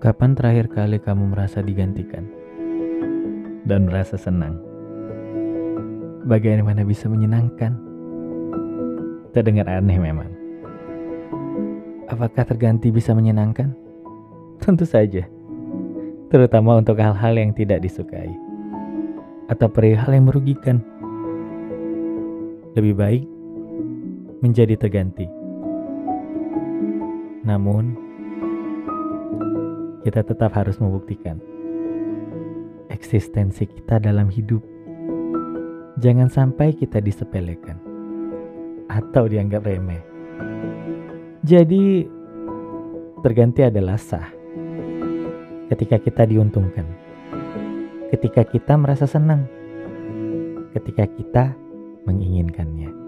Kapan terakhir kali kamu merasa digantikan dan merasa senang? Bagaimana bisa menyenangkan? Terdengar aneh memang. Apakah terganti bisa menyenangkan? Tentu saja, terutama untuk hal-hal yang tidak disukai atau perihal yang merugikan. Lebih baik menjadi terganti. Namun, kita tetap harus membuktikan eksistensi kita dalam hidup. Jangan sampai kita disepelekan atau dianggap remeh. Jadi, terganti adalah sah ketika kita diuntungkan, ketika kita merasa senang, ketika kita menginginkannya.